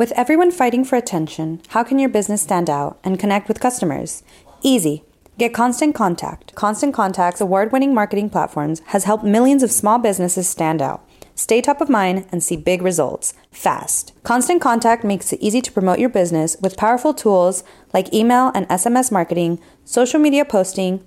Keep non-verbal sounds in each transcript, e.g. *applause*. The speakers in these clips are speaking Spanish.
With everyone fighting for attention, how can your business stand out and connect with customers? Easy. Get Constant Contact. Constant Contact's award winning marketing platforms has helped millions of small businesses stand out. Stay top of mind and see big results fast. Constant Contact makes it easy to promote your business with powerful tools like email and SMS marketing, social media posting,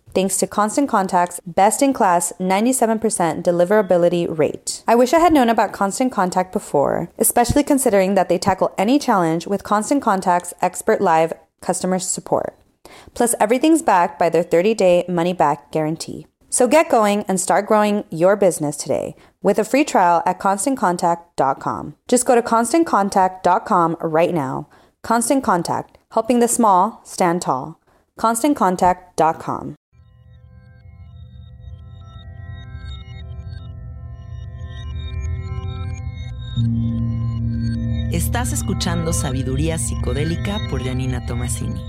thanks to Constant Contact's best in class 97% deliverability rate. I wish I had known about Constant Contact before, especially considering that they tackle any challenge with Constant Contact's expert live customer support. Plus, everything's backed by their 30 day money back guarantee. So get going and start growing your business today with a free trial at constantcontact.com. Just go to constantcontact.com right now Constant Contact, helping the small stand tall. ConstantContact.com. Estás escuchando Sabiduría Psicodélica por Janina Tomasini.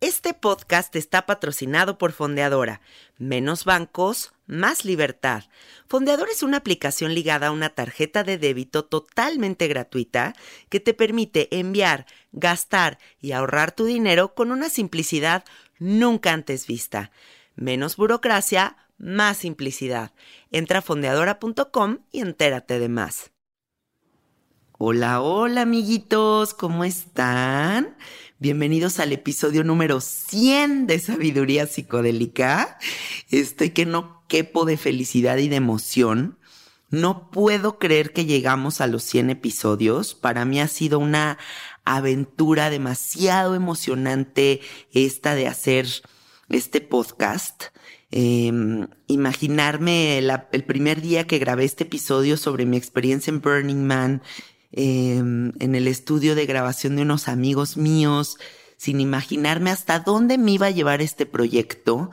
Este podcast está patrocinado por Fondeadora. Menos bancos, más libertad. Fondeadora es una aplicación ligada a una tarjeta de débito totalmente gratuita que te permite enviar, gastar y ahorrar tu dinero con una simplicidad nunca antes vista. Menos burocracia, más simplicidad. Entra a fondeadora.com y entérate de más. Hola, hola amiguitos, ¿cómo están? Bienvenidos al episodio número 100 de Sabiduría Psicodélica. Estoy que no quepo de felicidad y de emoción. No puedo creer que llegamos a los 100 episodios. Para mí ha sido una aventura demasiado emocionante esta de hacer este podcast. Em, imaginarme el primer día que grabé este episodio sobre mi experiencia en Burning Man Em, en el estudio de grabación de unos amigos míos, sin imaginarme hasta dónde me iba a llevar este proyecto.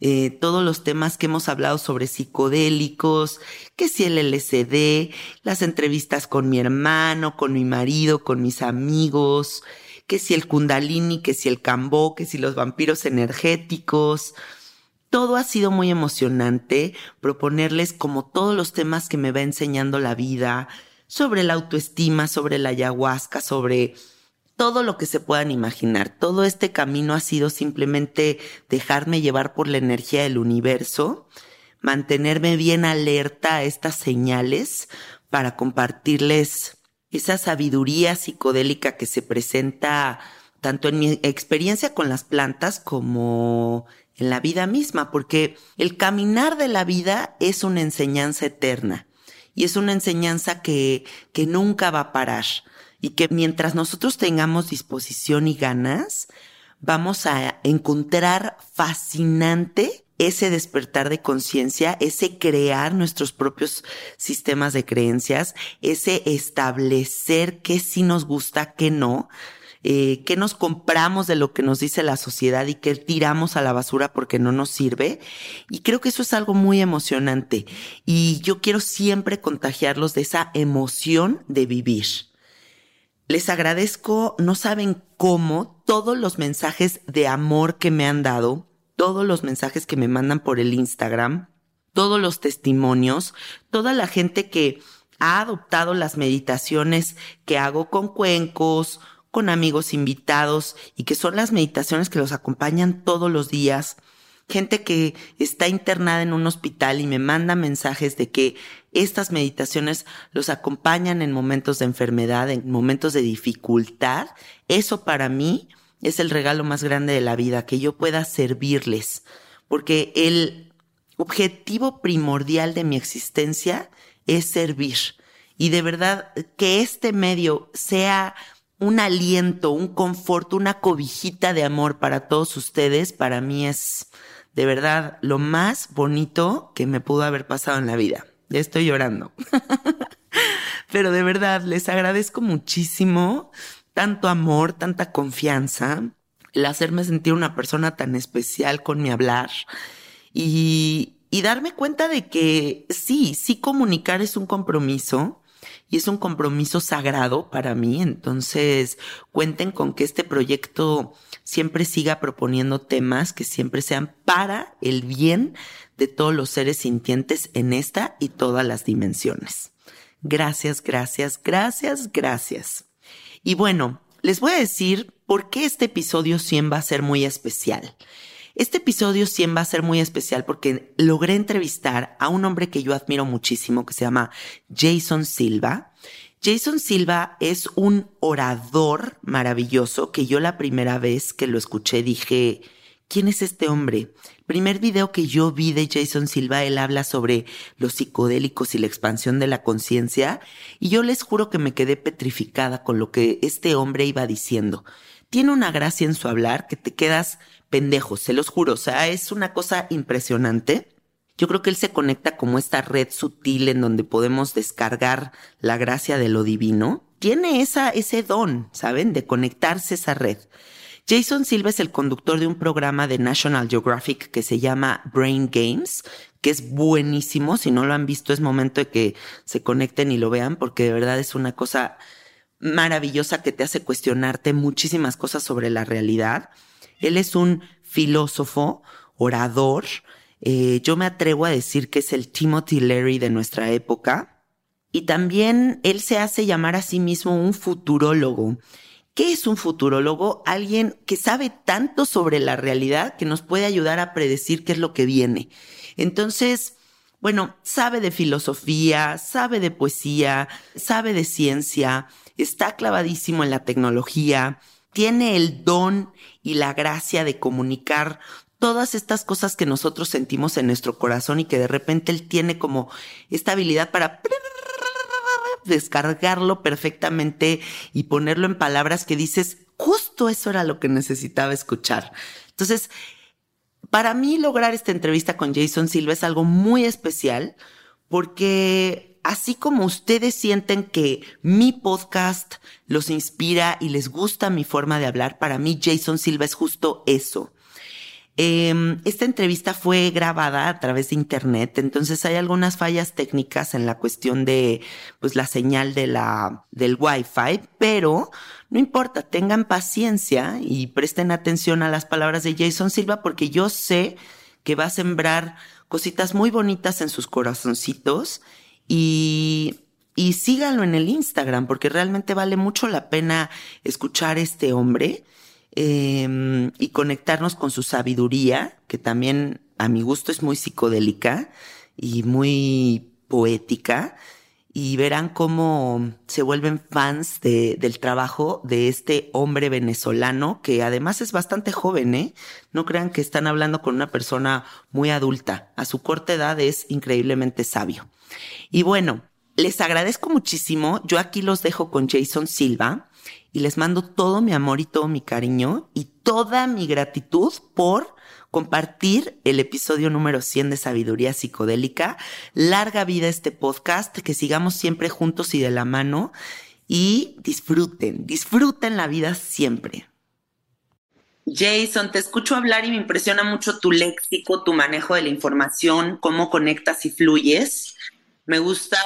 Eh, todos los temas que hemos hablado sobre psicodélicos, que si el LSD, las entrevistas con mi hermano, con mi marido, con mis amigos, que si el kundalini, que si el cambó, que si los vampiros energéticos. Todo ha sido muy emocionante proponerles como todos los temas que me va enseñando la vida, sobre la autoestima, sobre la ayahuasca, sobre todo lo que se puedan imaginar. Todo este camino ha sido simplemente dejarme llevar por la energía del universo, mantenerme bien alerta a estas señales para compartirles esa sabiduría psicodélica que se presenta tanto en mi experiencia con las plantas como en la vida misma, porque el caminar de la vida es una enseñanza eterna y es una enseñanza que, que nunca va a parar y que mientras nosotros tengamos disposición y ganas, vamos a encontrar fascinante ese despertar de conciencia, ese crear nuestros propios sistemas de creencias, ese establecer qué sí nos gusta, qué no, eh, qué nos compramos de lo que nos dice la sociedad y qué tiramos a la basura porque no nos sirve. Y creo que eso es algo muy emocionante. Y yo quiero siempre contagiarlos de esa emoción de vivir. Les agradezco, no saben cómo, todos los mensajes de amor que me han dado, todos los mensajes que me mandan por el Instagram, todos los testimonios, toda la gente que ha adoptado las meditaciones que hago con cuencos con amigos invitados y que son las meditaciones que los acompañan todos los días. Gente que está internada en un hospital y me manda mensajes de que estas meditaciones los acompañan en momentos de enfermedad, en momentos de dificultad. Eso para mí es el regalo más grande de la vida, que yo pueda servirles, porque el objetivo primordial de mi existencia es servir. Y de verdad que este medio sea un aliento, un confort, una cobijita de amor para todos ustedes, para mí es de verdad lo más bonito que me pudo haber pasado en la vida. Ya estoy llorando. *laughs* Pero de verdad les agradezco muchísimo tanto amor, tanta confianza, el hacerme sentir una persona tan especial con mi hablar y, y darme cuenta de que sí, sí comunicar es un compromiso y es un compromiso sagrado para mí. Entonces, cuenten con que este proyecto siempre siga proponiendo temas que siempre sean para el bien de todos los seres sintientes en esta y todas las dimensiones. Gracias, gracias, gracias, gracias. Y bueno, les voy a decir por qué este episodio 100 va a ser muy especial. Este episodio 100 va a ser muy especial porque logré entrevistar a un hombre que yo admiro muchísimo que se llama Jason Silva. Jason Silva es un orador maravilloso que yo la primera vez que lo escuché dije, ¿quién es este hombre? El primer video que yo vi de Jason Silva, él habla sobre los psicodélicos y la expansión de la conciencia y yo les juro que me quedé petrificada con lo que este hombre iba diciendo. Tiene una gracia en su hablar que te quedas pendejos, se los juro. O sea, es una cosa impresionante. Yo creo que él se conecta como esta red sutil en donde podemos descargar la gracia de lo divino. Tiene esa, ese don, ¿saben? De conectarse esa red. Jason Silva es el conductor de un programa de National Geographic que se llama Brain Games, que es buenísimo. Si no lo han visto, es momento de que se conecten y lo vean, porque de verdad es una cosa maravillosa que te hace cuestionarte muchísimas cosas sobre la realidad. Él es un filósofo, orador. Eh, yo me atrevo a decir que es el Timothy Leary de nuestra época. Y también él se hace llamar a sí mismo un futurólogo. ¿Qué es un futurólogo? Alguien que sabe tanto sobre la realidad que nos puede ayudar a predecir qué es lo que viene. Entonces, bueno, sabe de filosofía, sabe de poesía, sabe de ciencia, está clavadísimo en la tecnología, tiene el don y la gracia de comunicar todas estas cosas que nosotros sentimos en nuestro corazón y que de repente él tiene como esta habilidad para descargarlo perfectamente y ponerlo en palabras que dices, justo eso era lo que necesitaba escuchar. Entonces, para mí lograr esta entrevista con Jason Silva es algo muy especial porque así como ustedes sienten que mi podcast los inspira y les gusta mi forma de hablar, para mí Jason Silva es justo eso. Em, esta entrevista fue grabada a través de internet, entonces hay algunas fallas técnicas en la cuestión de pues la señal de la del Wi-Fi, pero no importa, tengan paciencia y presten atención a las palabras de Jason Silva porque yo sé que va a sembrar cositas muy bonitas en sus corazoncitos y, y síganlo en el Instagram porque realmente vale mucho la pena escuchar a este hombre em, y conectarnos con su sabiduría, que también a mi gusto es muy psicodélica y muy poética. Y verán cómo se vuelven fans de, del trabajo de este hombre venezolano, que además es bastante joven, ¿eh? No crean que están hablando con una persona muy adulta. A su corta edad es increíblemente sabio. Y bueno, les agradezco muchísimo. Yo aquí los dejo con Jason Silva y les mando todo mi amor y todo mi cariño y toda mi gratitud por compartir el episodio número 100 de Sabiduría Psicodélica. Larga vida este podcast, que sigamos siempre juntos y de la mano y disfruten, disfruten la vida siempre. Jason, te escucho hablar y me impresiona mucho tu léxico, tu manejo de la información, cómo conectas y fluyes. Me gusta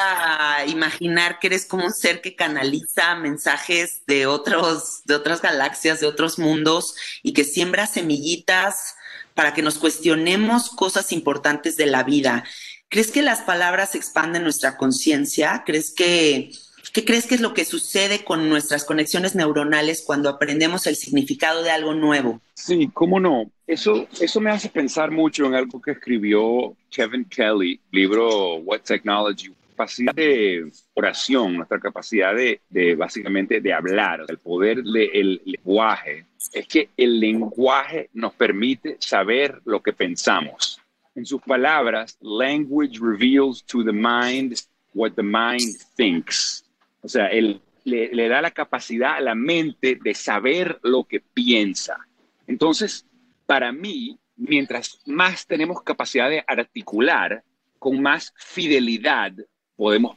imaginar que eres como un ser que canaliza mensajes de otros, de otras galaxias, de otros mundos y que siembra semillitas para que nos cuestionemos cosas importantes de la vida. ¿Crees que las palabras expanden nuestra conciencia? ¿Crees que ¿Qué crees que es lo que sucede con nuestras conexiones neuronales cuando aprendemos el significado de algo nuevo? Sí, cómo no. Eso, eso me hace pensar mucho en algo que escribió Kevin Kelly, libro What Technology capacidad de oración, nuestra capacidad de, básicamente de hablar, el poder del lenguaje, es que el lenguaje nos permite saber lo que pensamos. En sus palabras, language reveals to the mind what the mind thinks. O sea, él le, le da la capacidad a la mente de saber lo que piensa. Entonces, para mí, mientras más tenemos capacidad de articular, con más fidelidad podemos...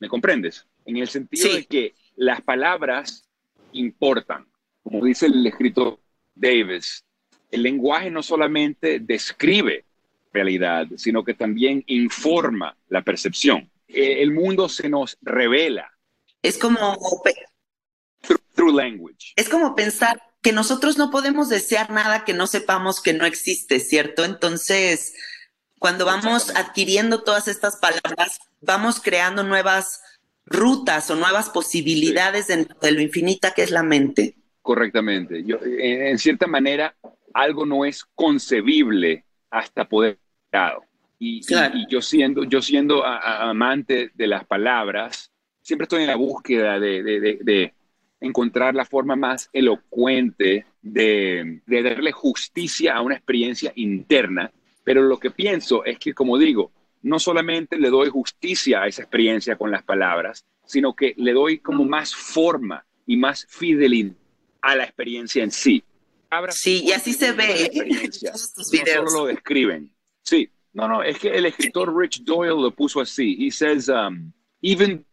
¿Me comprendes? En el sentido de que las palabras importan. Como dice el escritor Davis, el lenguaje no solamente describe realidad, sino que también informa la percepción. Eh, el mundo se nos revela. Es como... Through, language. Es como pensar que nosotros no podemos desear nada que no sepamos que no existe, ¿cierto? Entonces, cuando vamos adquiriendo todas estas palabras, vamos creando nuevas rutas o nuevas posibilidades dentro de lo infinita que es la mente. Correctamente. Yo, en, cierta manera, algo no es concebible hasta poder y, y, yo siendo, yo siendo amante de las palabras, siempre estoy en la búsqueda de, de, de, encontrar la forma más elocuente de, darle justicia a una experiencia interna pero lo que pienso es que, como digo, no solamente le doy justicia a esa experiencia con las palabras, sino que le doy como más forma y más fidelidad a la experiencia en sí. sí, y así se ve. *laughs* No solo lo describen. Sí, no, no, es que el escritor Rich Doyle lo puso así. He says, um, even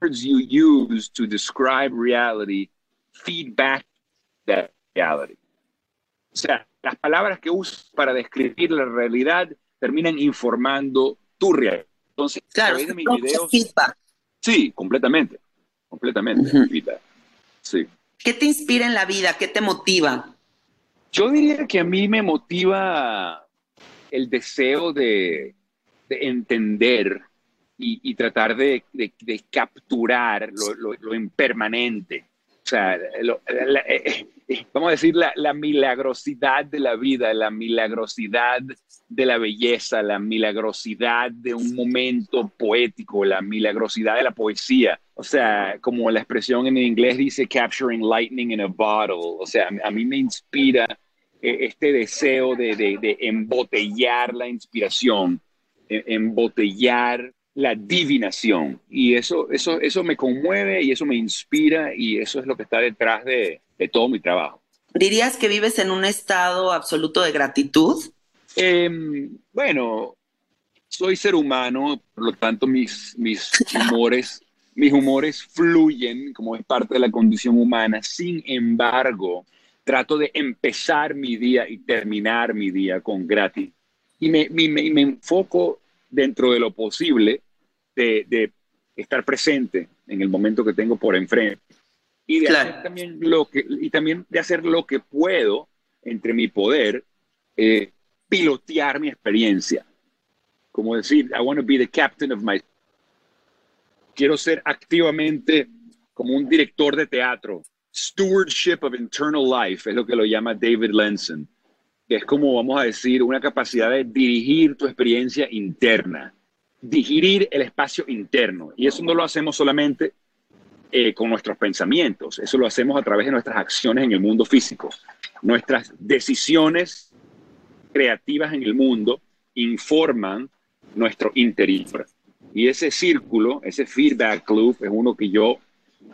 words you use to describe reality feedback that reality. O sea, las palabras que usas para describir la realidad terminan informando tu realidad. Entonces, claro, de mis videos. Feedback. Sí, completamente. Completamente. Sí. ¿Qué te inspira en la vida? ¿Qué te motiva? Yo diría que a mí me motiva el deseo de, entender y, tratar de, capturar lo, impermanente. O sea, eh, vamos a decir, la, la, milagrosidad de la vida, la milagrosidad de la belleza, la milagrosidad de un momento poético, la milagrosidad de la poesía. O sea, como la expresión en inglés dice, capturing lightning in a bottle. O sea, a mí me inspira eh, este deseo de, de, de embotellar la inspiración, e, embotellar la divinación. Y eso, eso, eso me conmueve y eso me inspira y eso es lo que está detrás de, de todo mi trabajo. ¿Dirías que vives en un estado absoluto de gratitud? Em, bueno, soy ser humano, por lo tanto mis, mis humores, mis humores fluyen como es parte de la condición humana. Sin embargo, trato de empezar mi día y terminar mi día con gratitud. Y me, me, me enfoco dentro de lo posible de, de, estar presente en el momento que tengo por enfrente. Y de hacer también lo que y también de hacer lo que puedo entre mi poder eh, pilotear mi experiencia. Como decir I want to be the captain of my quiero ser activamente como un director de teatro stewardship of internal life es lo que lo llama David Lenson que es como vamos a decir una capacidad de dirigir tu experiencia interna digerir el espacio interno y eso no lo hacemos solamente eh, con nuestros pensamientos. Eso lo hacemos a través de nuestras acciones en el mundo físico. Nuestras decisiones creativas en el mundo informan nuestro interior. Y ese círculo, ese feedback loop es uno que yo,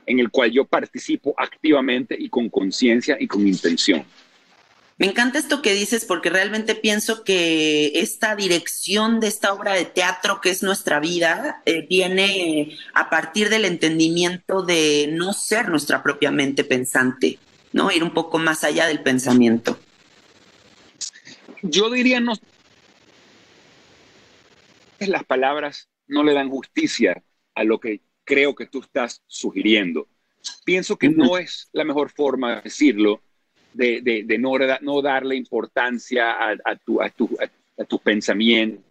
en el cual yo participo activamente y con conciencia y con intención. Me encanta esto que dices porque realmente pienso que esta dirección de esta obra de teatro que es nuestra vida eh, viene a partir del entendimiento de no ser nuestra propia mente pensante, ¿no? Ir un poco más allá del pensamiento. Yo diría no las palabras no le dan justicia a lo que creo que tú estás sugiriendo. Pienso que no es la mejor forma de decirlo de, no, no, darle importancia a, tu, a, tu, a, tu pensamiento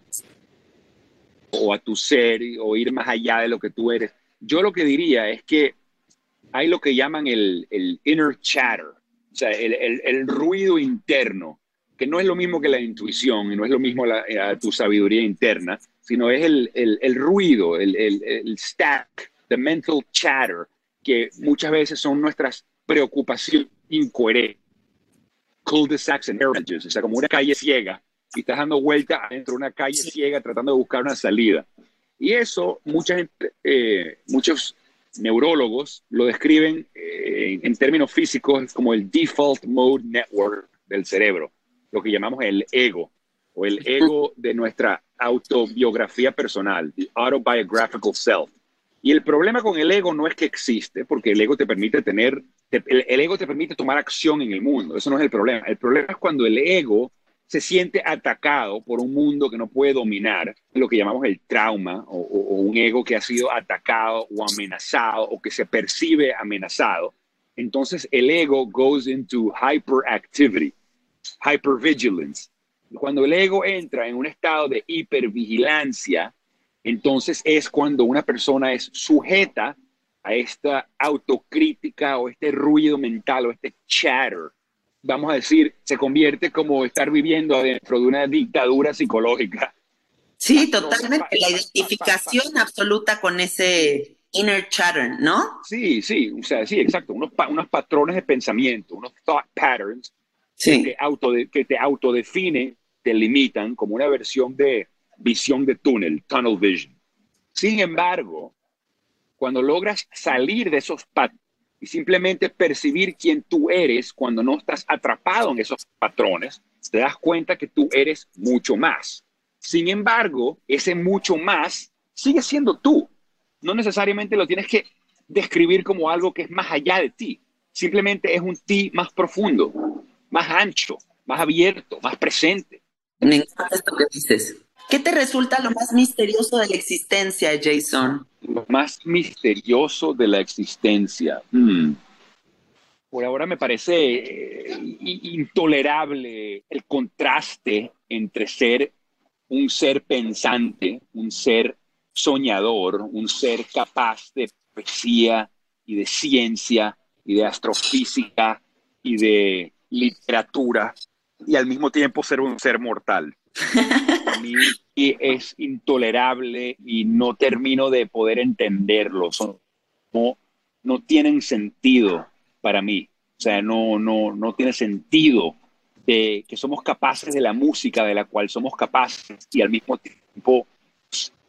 o a tu ser o ir más allá de lo que tú eres. Yo lo que diría es que hay lo que llaman el, inner chatter, o sea, el, ruido interno, que no es lo mismo que la intuición y no es lo mismo la, tu sabiduría interna, sino es el, el, ruido, el, el, stack, the mental chatter, que muchas veces son nuestras preocupaciones incoherentes. Cul-de-sacs and o sea, como una calle ciega, y estás dando vuelta dentro de una calle ciega tratando de buscar una salida. Y eso, mucha gente, eh, muchos neurólogos lo describen eh, en términos físicos como el default mode network del cerebro, lo que llamamos el ego, o el ego de nuestra autobiografía personal, the autobiographical self. Y el problema con el ego no es que existe, porque el ego te permite tener, el, el, ego te permite tomar acción en el mundo, eso no es el problema. El problema es cuando el ego se siente atacado por un mundo que no puede dominar, lo que llamamos el trauma, o, o un ego que ha sido atacado o amenazado, o que se percibe amenazado. Entonces el ego goes into hyperactivity, hypervigilance, cuando el ego entra en un estado de hipervigilancia, entonces es cuando una persona es sujeta a esta autocrítica o este ruido mental o este chatter. Vamos a decir, se convierte como estar viviendo adentro de una dictadura psicológica. Sí, totalmente. La identificación absoluta con ese inner chatter, ¿no? Sí, sí, o sea, sí, exacto. Unos, unos patrones de pensamiento, unos thought patterns que, te auto, que te autodefine te limitan como una versión de visión de túnel, tunnel vision. Sin embargo, cuando logras salir de esos patrones y simplemente percibir quién tú eres cuando no estás atrapado en esos patrones, te das cuenta que tú eres mucho más. Sin embargo, ese mucho más sigue siendo tú. No necesariamente lo tienes que describir como algo que es más allá de ti. Simplemente es un ti más profundo, más ancho, más abierto, más presente. ¿Qué te resulta lo más misterioso de la existencia, Jason? Lo más misterioso de la existencia. Hmm. Por ahora me parece eh, intolerable el contraste entre ser un ser pensante, un ser soñador, un ser capaz de poesía y de ciencia y de astrofísica y de literatura y al mismo tiempo ser un ser mortal. *laughs* A mí es intolerable y no termino de poder entenderlo. no, no tienen sentido para mí. O sea, no, no, no tiene sentido de que somos capaces de la música de la cual somos capaces y al mismo tiempo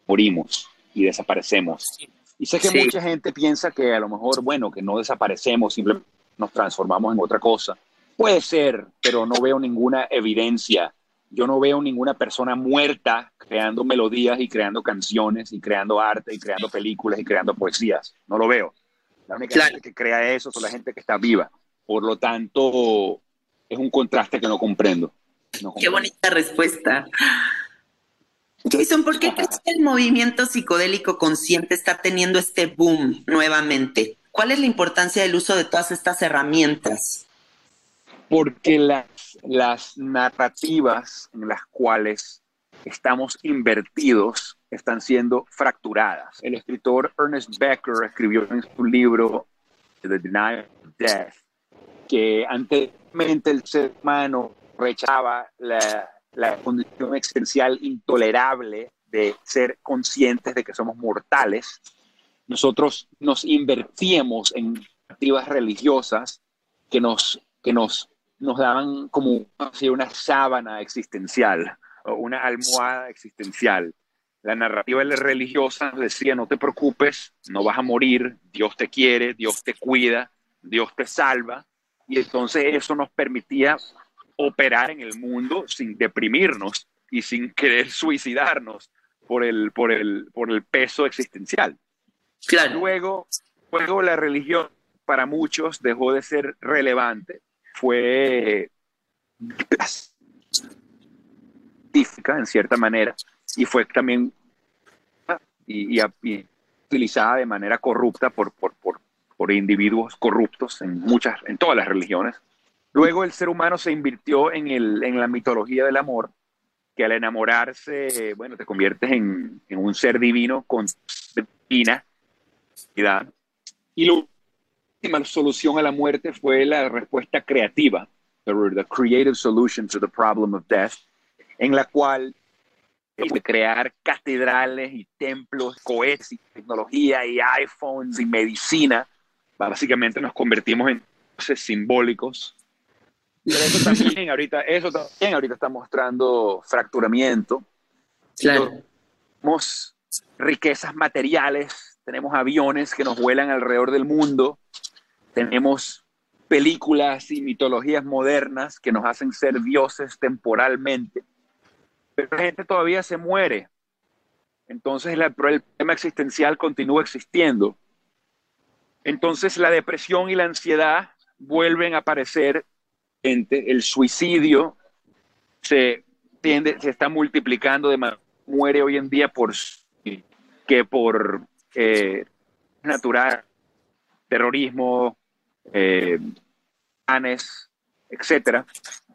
morimos y desaparecemos. Y sé que mucha gente piensa que a lo mejor, bueno, que no desaparecemos, simplemente nos transformamos en otra cosa. Puede ser, pero no veo ninguna evidencia. Yo no veo ninguna persona muerta creando melodías y creando canciones y creando arte y creando películas y creando poesías. No lo veo. La única gente que crea eso son la gente que está viva. Por lo tanto, es un contraste que no comprendo. Qué bonita respuesta. Jason, ¿por qué crees que el movimiento psicodélico consciente está teniendo este boom nuevamente? ¿Cuál es la importancia del uso de todas estas herramientas? Porque las, las narrativas en las cuales estamos invertidos están siendo fracturadas. El escritor Ernest Becker escribió en su libro The Denial of Death que anteriormente el ser humano rechazaba la, la condición existencial intolerable de ser conscientes de que somos mortales. Nosotros nos invertíamos en narrativas religiosas que nos, que nos nos daban como una sábana existencial o una almohada existencial. La narrativa religiosa decía, no te preocupes, no vas a morir, Dios te quiere, Dios te cuida, Dios te salva. Y entonces eso nos permitía operar en el mundo sin deprimirnos y sin querer suicidarnos por el, por el, por el peso existencial. Luego, luego la religión para muchos dejó de ser relevante fue científica en cierta manera y fue también y, utilizada de manera corrupta por, por, por, por, individuos corruptos en muchas, en todas las religiones. Luego el ser humano se invirtió en, el, en la mitología del amor, que al enamorarse, bueno, te conviertes en, en un ser divino con divina y última solución a la muerte fue la respuesta creativa, the, creative solution to the problem of death, en la cual crear catedrales y templos, cohetes y tecnología y iPhones y medicina. Básicamente nos convertimos en simbólicos. Pero eso *laughs* también ahorita, eso también ahorita está mostrando fracturamiento. Claro. Tenemos riquezas materiales, tenemos aviones que nos vuelan alrededor del mundo, tenemos películas y mitologías modernas que nos hacen ser dioses temporalmente pero la gente todavía se muere. Entonces el, problema existencial continúa existiendo. Entonces la depresión y la ansiedad vuelven a aparecer. El suicidio se, tiende, se está multiplicando de muere hoy en día por que por eh, natural, terrorismo, eh, etcétera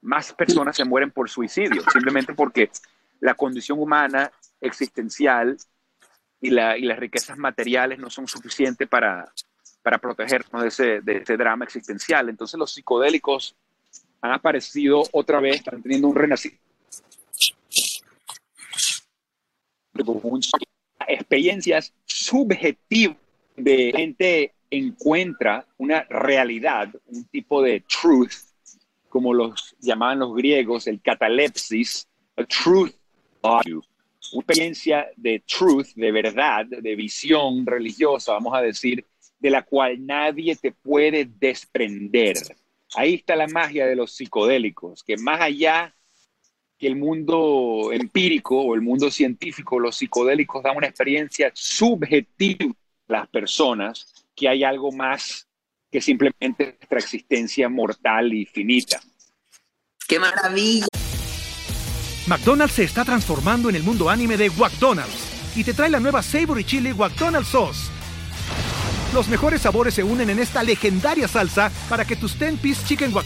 más personas se mueren por suicidio, simplemente porque la condición humana existencial y las riquezas materiales no son suficientes para, para protegernos de ese, de ese drama existencial. Entonces los psicodélicos han aparecido otra vez, están teniendo un renacimiento. Experiencias subjetivas de gente encuentra una realidad, un tipo de truth como los llamaban los griegos, el catalepsis, a truth value, una experiencia de truth, de verdad, de visión religiosa, vamos a decir, de la cual nadie te puede desprender. Ahí está la magia de los psicodélicos, que más allá que el mundo empírico o el mundo científico, los psicodélicos dan una experiencia subjetiva a las personas, que hay algo más que simplemente nuestra existencia mortal y finita. ¡Qué maravilla! McDonald's se está transformando en el mundo anime de McDonald's y te trae la nueva Savory Chili McDonald's Sauce. Los mejores sabores se unen en esta legendaria salsa para que tus 10-piece chicken wack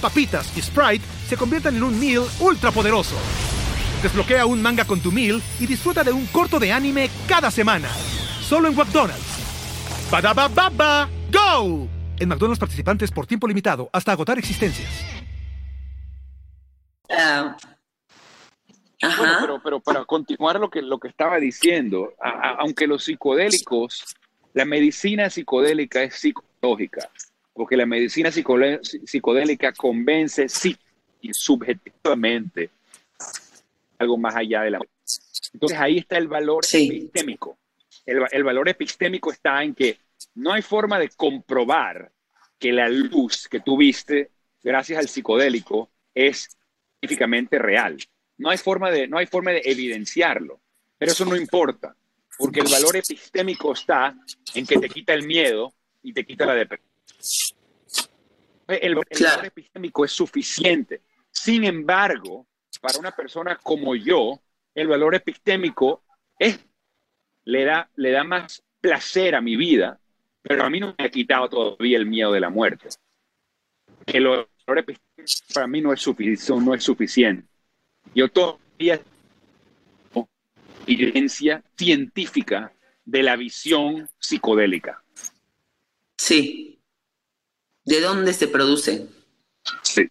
papitas y Sprite se conviertan en un meal ultra poderoso. Desbloquea un manga con tu meal y disfruta de un corto de anime cada semana. Solo en McDonald's. Baba ¡Go! En McDonald's participantes por tiempo limitado hasta agotar existencias. Ah, pero, pero, para continuar lo que, lo que estaba diciendo, aunque los psicodélicos, la medicina psicodélica es psicológica, porque la medicina psicodélica convence sí, y subjetivamente algo más allá de la... Entonces ahí está el valor epistémico. El, el valor epistémico está en que no hay forma de comprobar que la luz que tú viste gracias al psicodélico es científicamente real. No hay forma de, no hay forma de evidenciarlo, pero eso no importa, porque el valor epistémico está en que te quita el miedo y te quita la depresión. El, valor epistémico es suficiente. Sin embargo, para una persona como yo, el valor epistémico es, le, da, le da más placer a mi vida pero a mí no me ha quitado todavía el miedo de la muerte. El valor para mí no es, suficiente, no es suficiente. Yo todavía evidencia científica de la visión psicodélica. Sí. ¿De dónde se produce? Sí.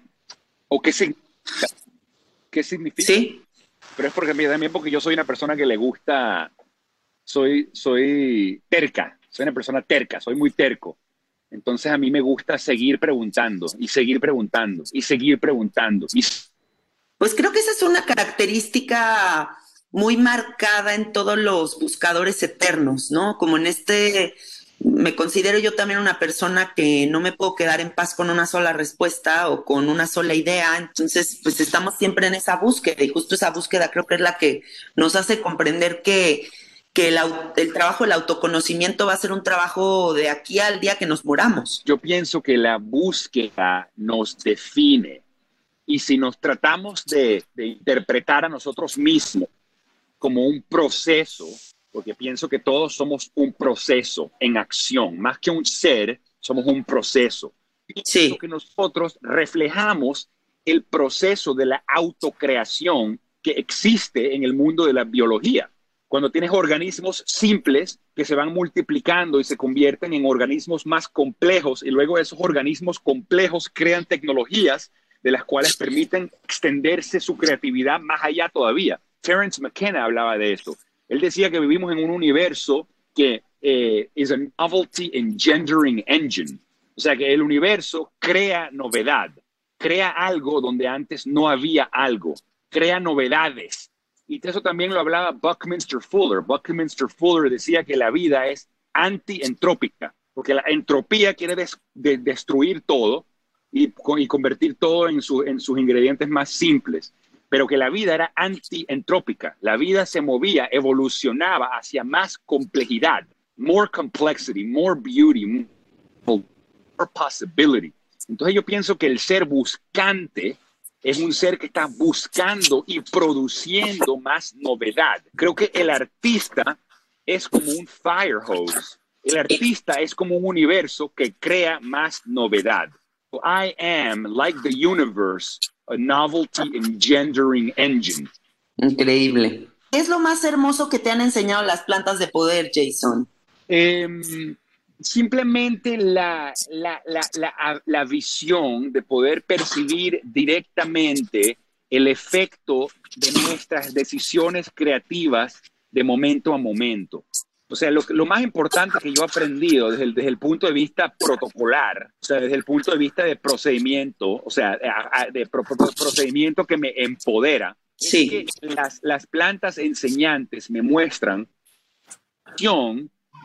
¿O qué significa? ¿Qué significa? Sí. Pero es porque también porque yo soy una persona que le gusta, soy, soy terca soy una persona terca, soy muy terco. Entonces a mí me gusta seguir preguntando y seguir preguntando y seguir preguntando. Pues creo que esa es una característica muy marcada en todos los buscadores eternos, ¿no? Como en este, me considero yo también una persona que no me puedo quedar en paz con una sola respuesta o con una sola idea, entonces pues estamos siempre en esa búsqueda y justo esa búsqueda creo que es la que nos hace comprender que que el, trabajo del autoconocimiento va a ser un trabajo de aquí al día que nos moramos. Yo pienso que la búsqueda nos define y si nos tratamos de, de interpretar a nosotros mismos como un proceso, porque pienso que todos somos un proceso en acción, más que un ser, somos un proceso. Sí. que nosotros reflejamos el proceso de la autocreación que existe en el mundo de la biología cuando tienes organismos simples que se van multiplicando y se convierten en organismos más complejos y luego esos organismos complejos crean tecnologías de las cuales permiten extenderse su creatividad más allá todavía. Terence McKenna hablaba de esto. Él decía que vivimos en un universo que eh, es un novelty engendering engine. O sea que el universo crea novedad, crea algo donde antes no había algo, crea novedades. Y eso también lo hablaba Buckminster Fuller. Buckminster Fuller decía que la vida es anti-entrópica, porque la entropía quiere destruir todo y, convertir todo en, en sus ingredientes más simples pero que la vida era anti-entrópica. La vida se movía, evolucionaba hacia más complejidad, more complexity, more beauty, more possibility. Entonces yo pienso que el ser buscante es un ser que está buscando y produciendo más novedad. Creo que el artista es como un fire hose. El artista es como un universo que crea más novedad. I am, like the universe, a novelty engendering engine. Increíble. ¿Qué es lo más hermoso que te han enseñado las plantas de poder, Jason? Em, simplemente la, la, la, la, visión de poder percibir directamente el efecto de nuestras decisiones creativas de momento a momento. O sea, lo, lo, más importante que yo he aprendido desde el, desde el, punto de vista protocolar, o sea, desde el punto de vista de procedimiento, o sea, de, procedimiento que me empodera, sí. es que las, las plantas enseñantes me muestran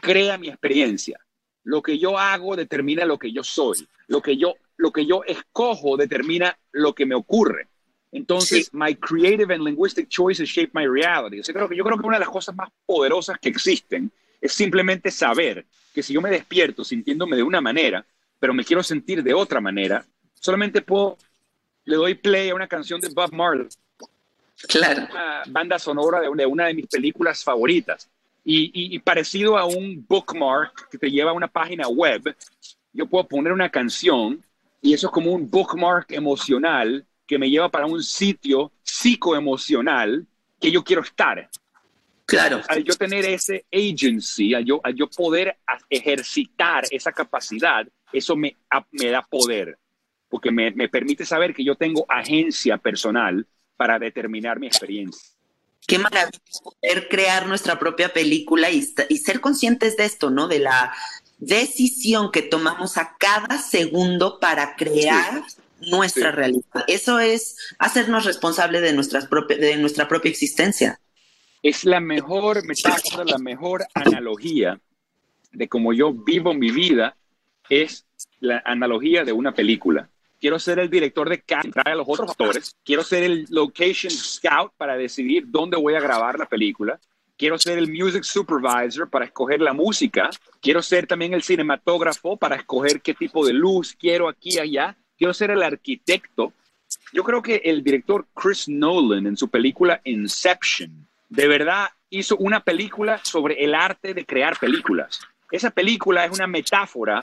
crea mi experiencia. Lo que yo hago determina lo que yo soy. Lo que yo, lo que yo escojo determina lo que me ocurre. Entonces, my creative and linguistic choices shape my reality. O sea, creo que yo creo que una de las cosas más poderosas que existen es simplemente saber que si yo me despierto sintiéndome de una manera, pero me quiero sentir de otra manera, solamente puedo, le doy play a una canción de Bob Marley. Claro. Una banda sonora de una de mis películas favoritas. Y, y, parecido a un bookmark que te lleva a una página web, yo puedo poner una canción y eso es como un bookmark emocional que me lleva para un sitio psicoemocional que yo quiero estar. Claro. Al yo tener ese agency, al yo, al yo poder ejercitar esa capacidad, eso me, me da poder, porque me, me permite saber que yo tengo agencia personal para determinar mi experiencia. Qué maravilla poder crear nuestra propia película y, y ser conscientes de esto, ¿no? De la decisión que tomamos a cada segundo para crear nuestra realidad. Eso es hacernos responsables de, nuestras de nuestra propia existencia. Es la mejor metáfora, la mejor analogía de cómo yo vivo mi vida, es la analogía de una película. Quiero ser el director de casting a los otros actores. Quiero ser el location scout para decidir dónde voy a grabar la película. Quiero ser el music supervisor para escoger la música. Quiero ser también el cinematógrafo para escoger qué tipo de luz quiero aquí y allá quiero ser el arquitecto. Yo creo que el director Chris Nolan en su película Inception, de verdad hizo una película sobre el arte de crear películas. Esa película es una metáfora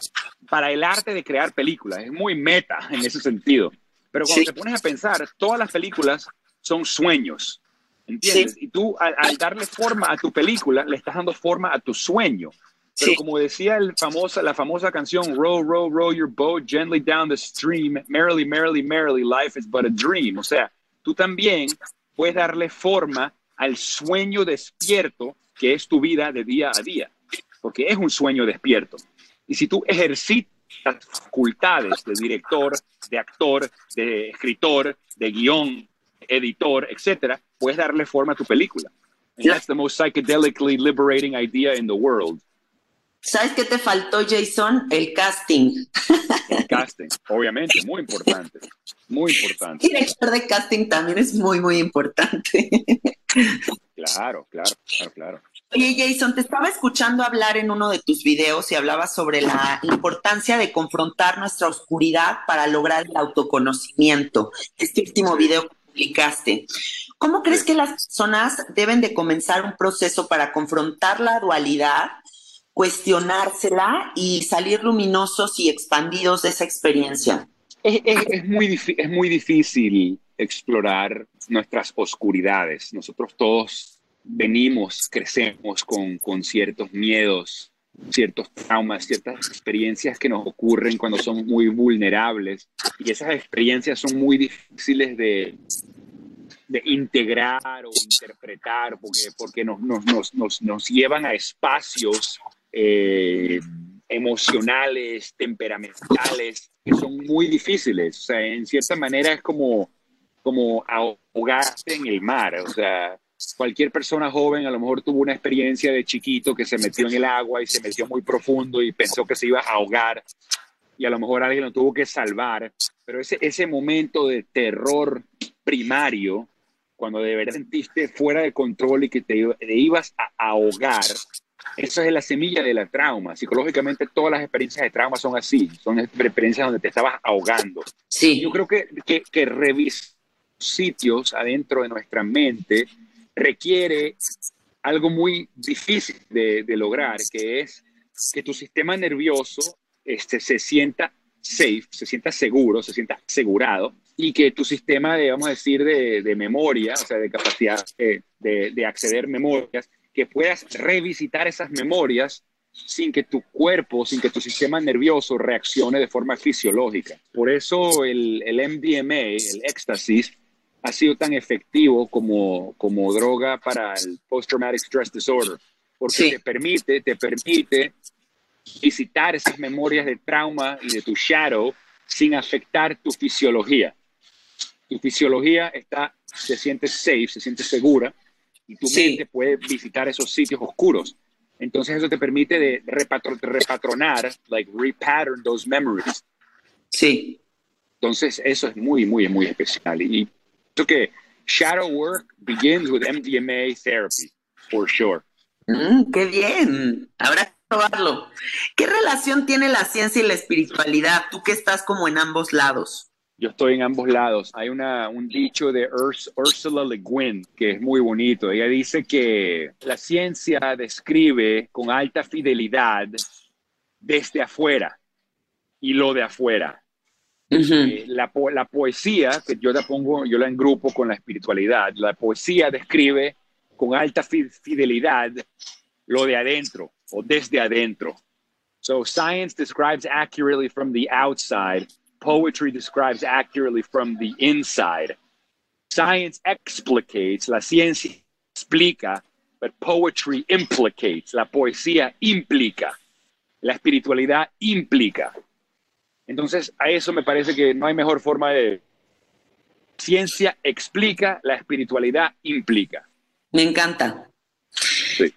para el arte de crear películas. Es muy meta en ese sentido. Pero cuando te pones a pensar, todas las películas son sueños. ¿Entiendes? Y tú, al, darle forma a tu película, le estás dando forma a tu sueño. Pero como decía el famosa, la famosa canción, row, row, row your boat gently down the stream, merrily, merrily, merrily, life is but a dream. O sea, tú también puedes darle forma al sueño despierto que es tu vida de día a día, porque es un sueño despierto. Y si tú ejercitas facultades de director, de actor, de escritor, de guion, editor, etcétera, puedes darle forma a tu película. And that's the most psychedelically liberating idea in the world. ¿Sabes qué te faltó, Jason? El casting. *laughs* El casting, obviamente, muy importante. Muy importante. El director de casting también es muy, muy importante. Claro, claro, claro, claro. Oye, Jason, te estaba escuchando hablar en uno de tus videos y hablabas sobre la importancia de confrontar nuestra oscuridad para lograr el autoconocimiento. Este último video que publicaste. ¿Cómo crees que las personas deben de comenzar un proceso para confrontar la dualidad cuestionársela y salir luminosos y expandidos de esa experiencia. Es, muy, es muy difícil explorar nuestras oscuridades. Nosotros todos venimos, crecemos con, con ciertos miedos, ciertos traumas, ciertas experiencias que nos ocurren cuando somos muy vulnerables y esas experiencias son muy difíciles de, de integrar o interpretar, porque, porque nos, nos, nos, nos llevan a espacios eh, emocionales, temperamentales, que son muy difíciles. O sea, en cierta manera es como, como ahogarse en el mar. O sea, cualquier persona joven a lo mejor tuvo una experiencia de chiquito que se metió en el agua y se metió muy profundo y pensó que se iba a ahogar y a lo mejor alguien lo tuvo que salvar. Pero ese, ese momento de terror primario cuando de verdad sentiste fuera de control y que te, ibas a ahogar, eso es la semilla de la trauma. Psicológicamente todas las experiencias de trauma son así, son experiencias donde te estabas ahogando. Sí. Yo creo que, que, que revisar sitios adentro de nuestra mente requiere algo muy difícil de, de, lograr, que es que tu sistema nervioso este, se sienta safe, se sienta seguro, se sienta asegurado y que tu sistema de, vamos a decir, de, de memoria, o sea, de capacidad de, de, acceder memorias, que puedas revisitar esas memorias sin que tu cuerpo, sin que tu sistema nervioso reaccione de forma fisiológica. Por eso el, el MDMA, el éxtasis, ha sido tan efectivo como, como droga para el post-traumatic stress disorder, porque te permite, te permite visitar esas memorias de trauma y de tu shadow sin afectar tu fisiología tu fisiología está, se siente safe, se siente segura y tu mente puede visitar esos sitios oscuros. Entonces eso te permite de repatronar, like repattern those memories. Sí. Entonces eso es muy, muy, muy especial. Y creo que shadow work begins with MDMA therapy, for sure. Mm, ¡Qué bien! Habrá que probarlo. ¿Qué relación tiene la ciencia y la espiritualidad? Tú que estás como en ambos lados yo estoy en ambos lados. Hay una, un dicho de Ursula Le Guin que es muy bonito. Ella dice que la ciencia describe con alta fidelidad desde afuera y lo de afuera. Eh, la, la, poesía, que yo la pongo, yo la engrupo con la espiritualidad, la poesía describe con alta fidelidad lo de adentro o desde adentro. So science describes accurately from the outside poetry describes accurately from the inside. Science explicates, la ciencia explica, but poetry implicates, la poesía implica, la espiritualidad implica. Entonces, a eso me parece que no hay mejor forma de... Ciencia explica, la espiritualidad implica. Me encanta. Sí.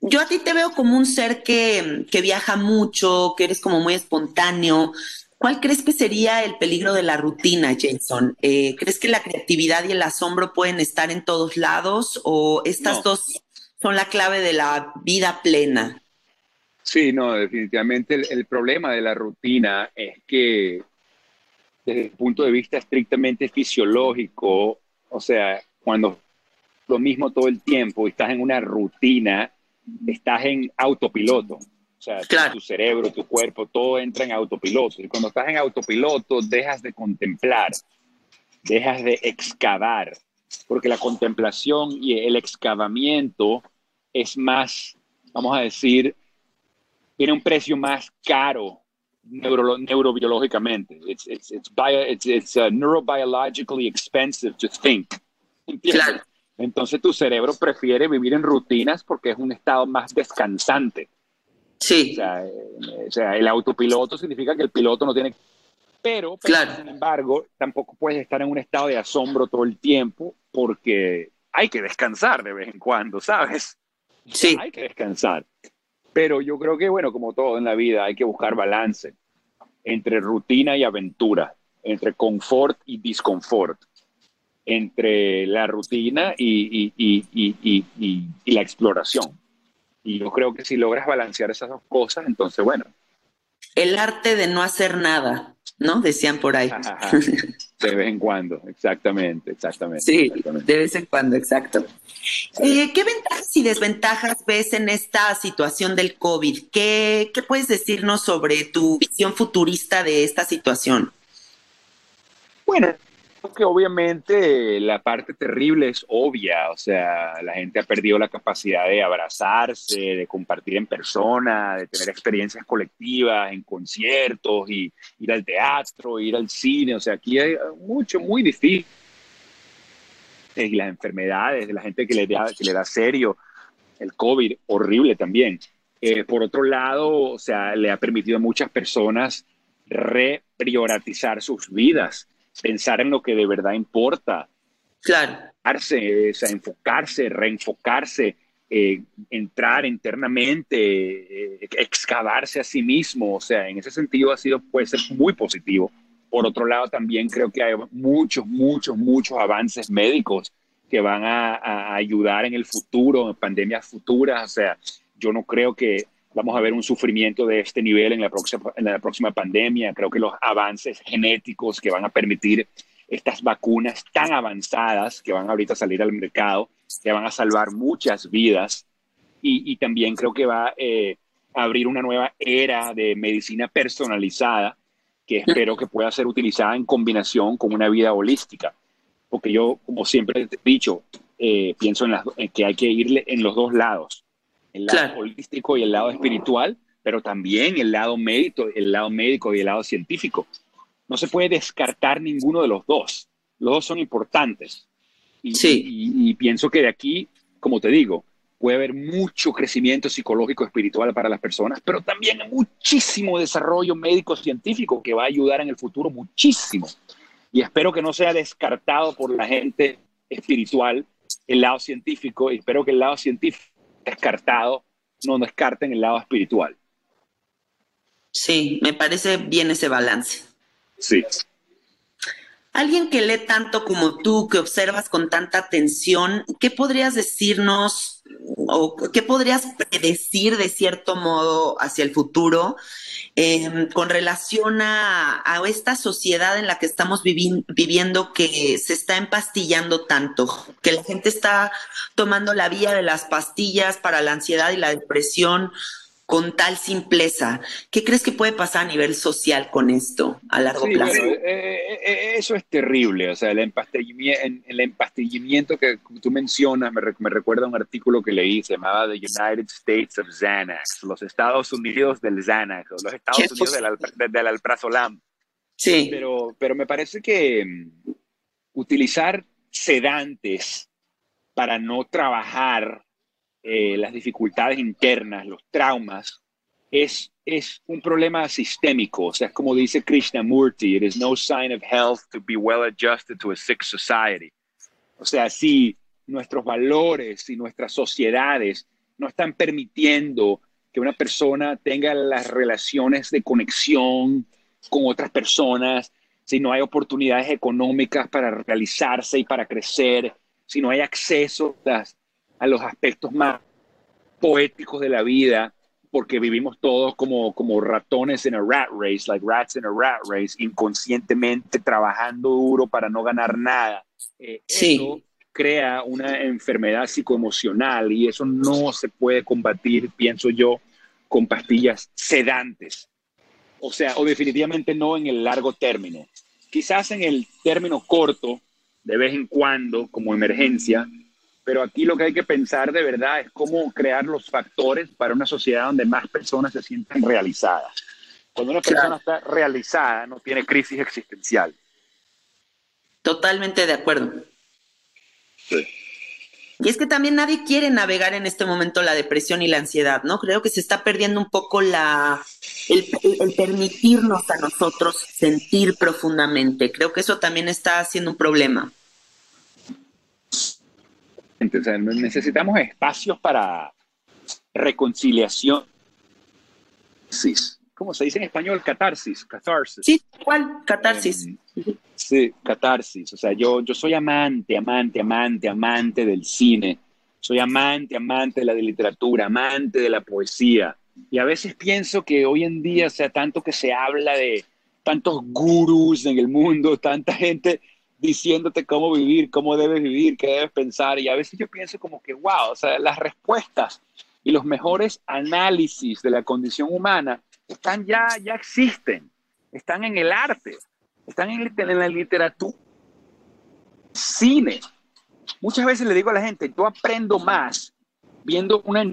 Yo a ti te veo como un ser que, que viaja mucho, que eres como muy espontáneo, ¿Cuál crees que sería el peligro de la rutina, Jason? Eh, ¿Crees que la creatividad y el asombro pueden estar en todos lados o estas dos son la clave de la vida plena? Sí, no, definitivamente el, problema de la rutina es que desde el punto de vista estrictamente fisiológico, o sea, cuando lo mismo todo el tiempo y estás en una rutina, estás en autopiloto. O sea, tu cerebro, tu cuerpo, todo entra en autopiloto. Y cuando estás en autopiloto, dejas de contemplar, dejas de excavar, porque la contemplación y el excavamiento es más, vamos a decir, tiene un precio más caro neuro, neurobiológicamente. It's, it's, it's, bio, it's, it's uh, neurobiologically expensive to think. Claro. Entonces tu cerebro prefiere vivir en rutinas porque es un estado más descansante. Sí. Eh, o sea, el autopiloto significa que el piloto no tiene... Pero, claro. sin embargo, tampoco puedes estar en un estado de asombro todo el tiempo porque hay que descansar de vez en cuando, ¿sabes? Sí. Hay que descansar. Pero yo creo que, bueno, como todo en la vida, hay que buscar balance entre rutina y aventura, entre confort y disconfort, entre la rutina y, y, y, y la exploración. Y yo creo que si logras balancear esas dos cosas, entonces, bueno. El arte de no hacer nada, ¿no? Decían por ahí. De vez en cuando, exactamente, exactamente. Sí, de vez en cuando, exacto. Eh, ¿Qué ventajas y desventajas ves en esta situación del COVID? ¿Qué, ¿Qué puedes decirnos sobre tu visión futurista de esta situación? Bueno, que obviamente la parte terrible es obvia, o sea, la gente ha perdido la capacidad de abrazarse, de compartir en persona, de tener experiencias colectivas en conciertos y ir al teatro, ir al cine, o sea, aquí hay mucho, muy difícil y las enfermedades, de la gente que le da, que le da serio, el COVID, horrible también. Eh, por otro lado, o sea, le ha permitido a muchas personas repriorizar sus vidas, pensar en lo que de verdad importa. Claro. O sea, enfocarse, reenfocarse, eh, entrar internamente, eh, excavarse a sí mismo. O sea, en ese sentido ha sido, puede ser muy positivo. Por otro lado, también creo que hay muchos, muchos, muchos avances médicos que van a, a ayudar en el futuro, en pandemias futuras. O sea, yo no creo que vamos a ver un sufrimiento de este nivel en la próxima, en la próxima pandemia. Creo que los avances genéticos que van a permitir estas vacunas tan avanzadas que van ahorita a salir al mercado, que van a salvar muchas vidas. Y, también creo que va eh, a abrir una nueva era de medicina personalizada que espero que pueda ser utilizada en combinación con una vida holística. Porque yo, como siempre he dicho, eh, pienso en, en que hay que irle en los dos lados el lado holístico y el lado espiritual, pero también el lado médico, el lado médico y el lado científico. No se puede descartar ninguno de los dos. Los dos son importantes. Y, sí. y, pienso que de aquí, como te digo, puede haber mucho crecimiento psicológico espiritual para las personas, pero también muchísimo desarrollo médico científico que va a ayudar en el futuro muchísimo. Y espero que no sea descartado por la gente espiritual el lado científico, y espero que el lado científico descartado, no descarten el lado espiritual. Sí, me parece bien ese balance. Sí. Alguien que lee tanto como tú, que observas con tanta atención, ¿qué podrías decirnos o qué podrías predecir de cierto modo hacia el futuro em, con relación a, esta sociedad en la que estamos viviendo que se está empastillando tanto, que la gente está tomando la vía de las pastillas para la ansiedad y la depresión con tal simpleza. ¿Qué crees que puede pasar a nivel social con esto a largo plazo? Eh, eh, eh, eso es terrible, o sea, el empastillamiento, el empastillamiento que tú mencionas me, me, recuerda un artículo que leí, se llamaba The United States of Xanax, los Estados Unidos del Xanax, los Estados Unidos del, del, alprazolam. Sí. Pero, pero me parece que mm, utilizar sedantes para no trabajar eh, las dificultades internas, los traumas, es, es un problema sistémico. O sea, como dice Krishnamurti, it is no sign of health to be well adjusted to a sick society. O sea, si nuestros valores y nuestras sociedades no están permitiendo que una persona tenga las relaciones de conexión con otras personas, si no hay oportunidades económicas para realizarse y para crecer, si no hay acceso a a los aspectos más poéticos de la vida, porque vivimos todos como, como ratones en a rat race, like rats in a rat race, inconscientemente trabajando duro para no ganar nada. Eh, eso crea una enfermedad psicoemocional y eso no se puede combatir, pienso yo, con pastillas sedantes. O sea, o definitivamente no en el largo término. Quizás en el término corto, de vez en cuando, como emergencia, pero aquí lo que hay que pensar de verdad es cómo crear los factores para una sociedad donde más personas se sientan realizadas. Cuando una persona está realizada, no tiene crisis existencial. Totalmente de acuerdo. Sí. Y es que también nadie quiere navegar en este momento la depresión y la ansiedad, ¿no? Creo que se está perdiendo un poco la, el, el, permitirnos a nosotros sentir profundamente. Creo que eso también está siendo un problema necesitamos espacios para reconciliación. ¿Cómo se dice en español? Catarsis. Catarsis. Sí, ¿cuál? Catarsis. Eh, sí, catarsis. O sea, yo, yo soy amante, amante, amante, amante del cine. Soy amante, amante de la literatura, amante de la poesía. Y a veces pienso que hoy en día, o sea, tanto que se habla de tantos gurús en el mundo, tanta gente diciéndote cómo vivir, cómo debes vivir, qué debes pensar. Y a veces yo pienso como que, wow, o sea, las respuestas y los mejores análisis de la condición humana están ya, ya existen, están en el arte, están en, en la literatura, cine. Muchas veces le digo a la gente, yo aprendo más viendo una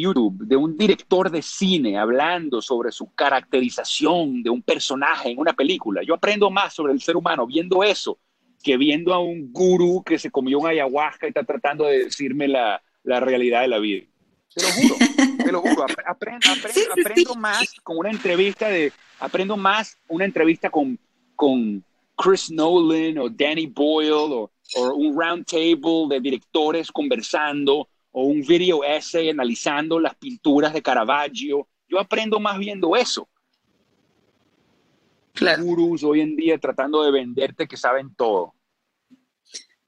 YouTube de un director de cine hablando sobre su caracterización de un personaje en una película. Yo aprendo más sobre el ser humano viendo eso que viendo a un gurú que se comió un ayahuasca y está tratando de decirme la, la realidad de la vida. Te lo juro, te lo juro. *laughs* aprendo más con una entrevista de, aprendo más una entrevista con, con Chris Nolan o Danny Boyle o, o un round table de directores conversando o un video essay analizando las pinturas de Caravaggio. Yo aprendo más viendo eso. Claro. Gurús hoy en día tratando de venderte que saben todo.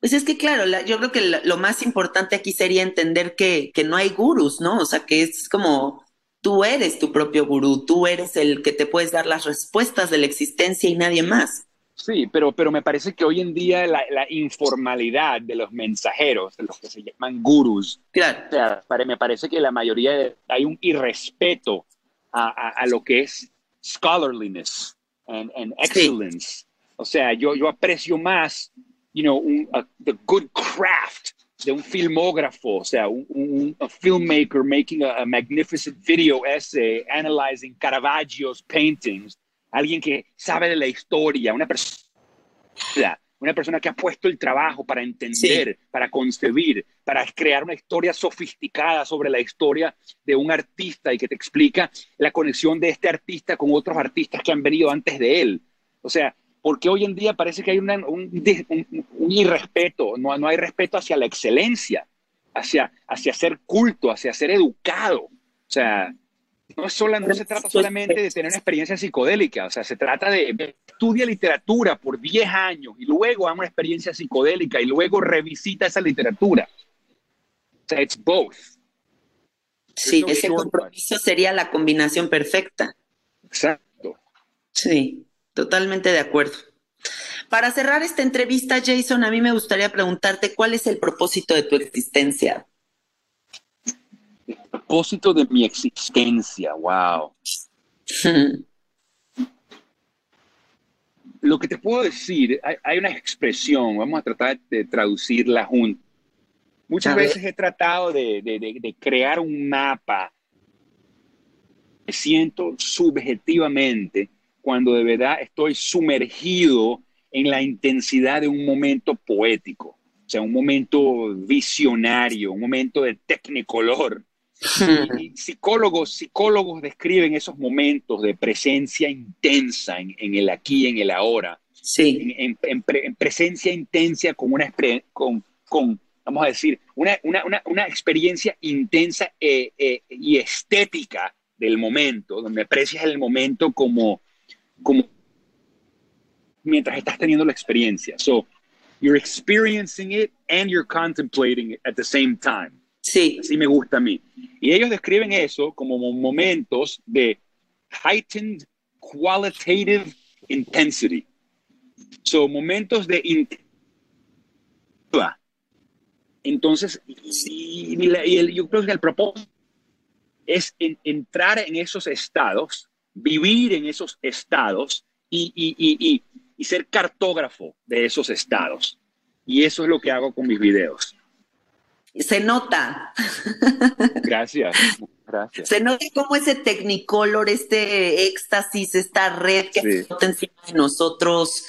Pues es que, claro, yo creo que lo más importante aquí sería entender que, que, no hay gurús, ¿no? O sea, que es como tú eres tu propio gurú, tú eres el que te puedes dar las respuestas de la existencia y nadie más. Sí, pero, pero me parece que hoy en día la, informalidad de los mensajeros, de los que se llaman gurús, claro. me parece que la mayoría hay un irrespeto a, a, lo que es scholarliness and, and excellence. O sea, yo, yo aprecio más you know, un, the good craft de un filmógrafo, o sea, un, un a filmmaker making a, a, magnificent video essay analyzing Caravaggio's paintings, alguien que sabe de la historia, una persona, una persona que ha puesto el trabajo para entender, para concebir, para crear una historia sofisticada sobre la historia de un artista y que te explica la conexión de este artista con otros artistas que han venido antes de él. O sea, porque hoy en día parece que hay un, un, irrespeto, no, no hay respeto hacia la excelencia, hacia, hacia ser culto, hacia ser educado. O sea, no, es no se trata solamente de tener una experiencia psicodélica, o sea, se trata de estudia literatura por 10 años y luego haga una experiencia psicodélica y luego revisita esa literatura. O sea, it's both. Sí, ese compromiso sería la combinación perfecta. Exacto. Sí. Totalmente de acuerdo. Para cerrar esta entrevista, Jason, a mí me gustaría preguntarte cuál es el propósito de tu existencia. Propósito de mi existencia, wow. *laughs* Lo que te puedo decir, hay, una expresión, vamos a tratar de traducirla juntos. Muchas veces he tratado de, de crear un mapa. Me siento subjetivamente cuando de verdad estoy sumergido en la intensidad de un momento poético, o sea, un momento visionario, un momento de tecnicolor. Y, psicólogos, psicólogos describen esos momentos de presencia intensa en, el aquí, en el ahora. Sí. En, presencia intensa con una, con, con, vamos a decir, una, una, una, experiencia intensa eh, eh, y estética del momento, donde aprecias el momento como, como mientras estás teniendo la experiencia. So, you're experiencing it and you're contemplating it at the same time. Sí. Así me gusta a mí. Y ellos describen eso como momentos de heightened qualitative intensity. So, momentos de entonces, y, yo creo que el propósito es entrar en esos estados vivir en esos estados y, ser cartógrafo de esos estados. Y eso es lo que hago con mis videos. Se nota. Gracias. Gracias. Se nota como ese tecnicolor, este éxtasis, esta red que sí. encima de nosotros,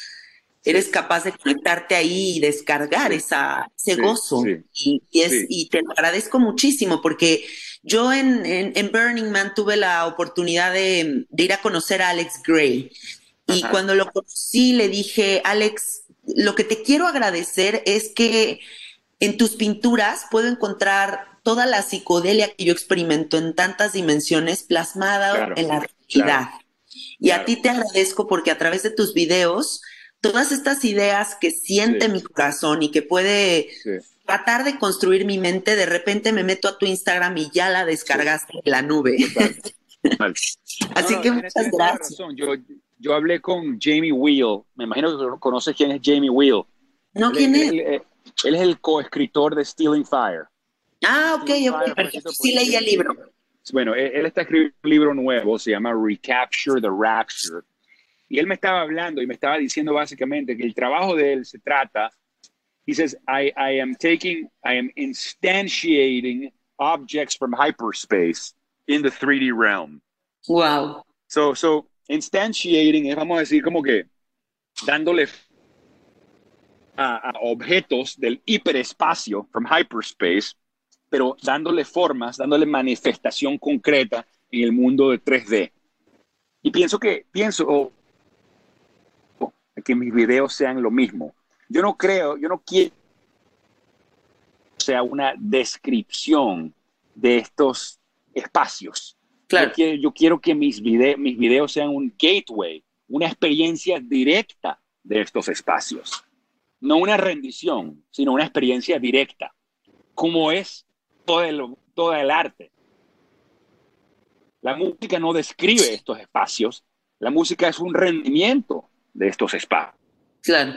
eres capaz de conectarte ahí y descargar esa, ese gozo. Y, es, y te lo agradezco muchísimo porque yo en, Burning Man tuve la oportunidad de, ir a conocer a Alex Gray. Y cuando lo conocí, le dije, Alex, lo que te quiero agradecer es que en tus pinturas puedo encontrar toda la psicodelia que yo experimento en tantas dimensiones plasmada en la realidad. y a ti te agradezco porque a través de tus videos, todas estas ideas que siente mi corazón y que puede tratar de construir mi mente, de repente me meto a tu Instagram y ya la descargaste en la nube. *laughs* Así que muchas gracias. Yo, hablé con Jamie Wheel, me imagino que conoces quién es Jamie Wheel. No, ¿quién es? Él, es el coescritor de Stealing Fire. Ah, ok, Sí leí el libro. Bueno, él, está escribiendo un libro nuevo, se llama Recapture the Rapture. Y él me estaba hablando y me estaba diciendo básicamente que el trabajo de él se trata he says, I, I am taking, I am instantiating objects from hyperspace in the 3D realm. Wow. So, so instantiating es, vamos a decir, como que dándole a, objetos del hiperespacio, from hyperspace, pero dándole formas, dándole manifestación concreta en el mundo de 3D. Y pienso que, pienso que mis videos sean lo mismo. Yo no creo, yo no quiero sea una descripción de estos espacios. Claro. Yo, quiero, que mis, mis videos sean un gateway, una experiencia directa de estos espacios. No una rendición, sino una experiencia directa, como es todo el, todo el arte. La música no describe estos espacios, la música es un rendimiento de estos espacios. Claro.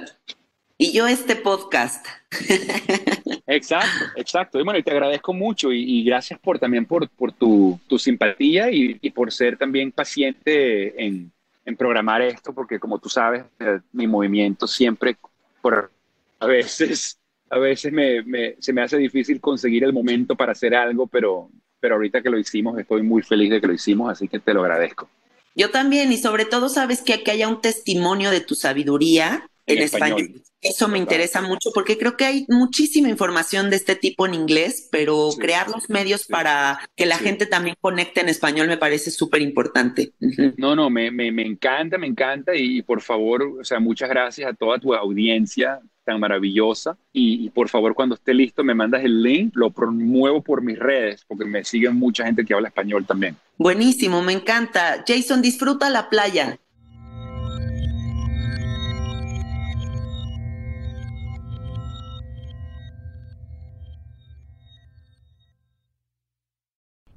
Y yo este podcast. *laughs* Exacto, exacto. Y bueno, y te agradezco mucho y, gracias por también por, por tu, tu simpatía y, por ser también paciente en, en, programar esto, porque como tú sabes, eh, mi movimiento siempre, por, a veces, a veces me, me, se me hace difícil conseguir el momento para hacer algo, pero, pero ahorita que lo hicimos, estoy muy feliz de que lo hicimos, así que te lo agradezco. Yo también, y sobre todo sabes que aquí haya un testimonio de tu sabiduría en, español. Eso me interesa mucho porque creo que hay muchísima información de este tipo en inglés, pero crear los medios para que la gente también conecte en español me parece súper importante. No, no, me, me, me, encanta, me encanta y, por favor, o sea, muchas gracias a toda tu audiencia tan maravillosa y, y, por favor cuando esté listo me mandas el link, lo promuevo por mis redes porque me siguen mucha gente que habla español también. Buenísimo, me encanta. Jason, disfruta la playa.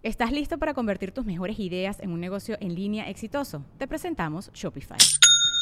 ¿Estás listo para convertir tus mejores ideas en un negocio en línea exitoso? Te presentamos Shopify.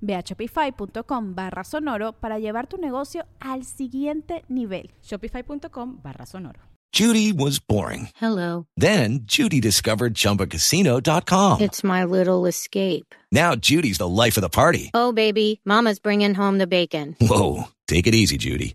Ve a shopify.com barra sonoro para llevar tu negocio al siguiente nivel. Shopify.com barra sonoro. Judy was boring. Hello. Then Judy discovered chumbacasino.com. It's my little escape. Now Judy's the life of the party. Oh, baby, mama's bringing home the bacon. Whoa, take it easy, Judy.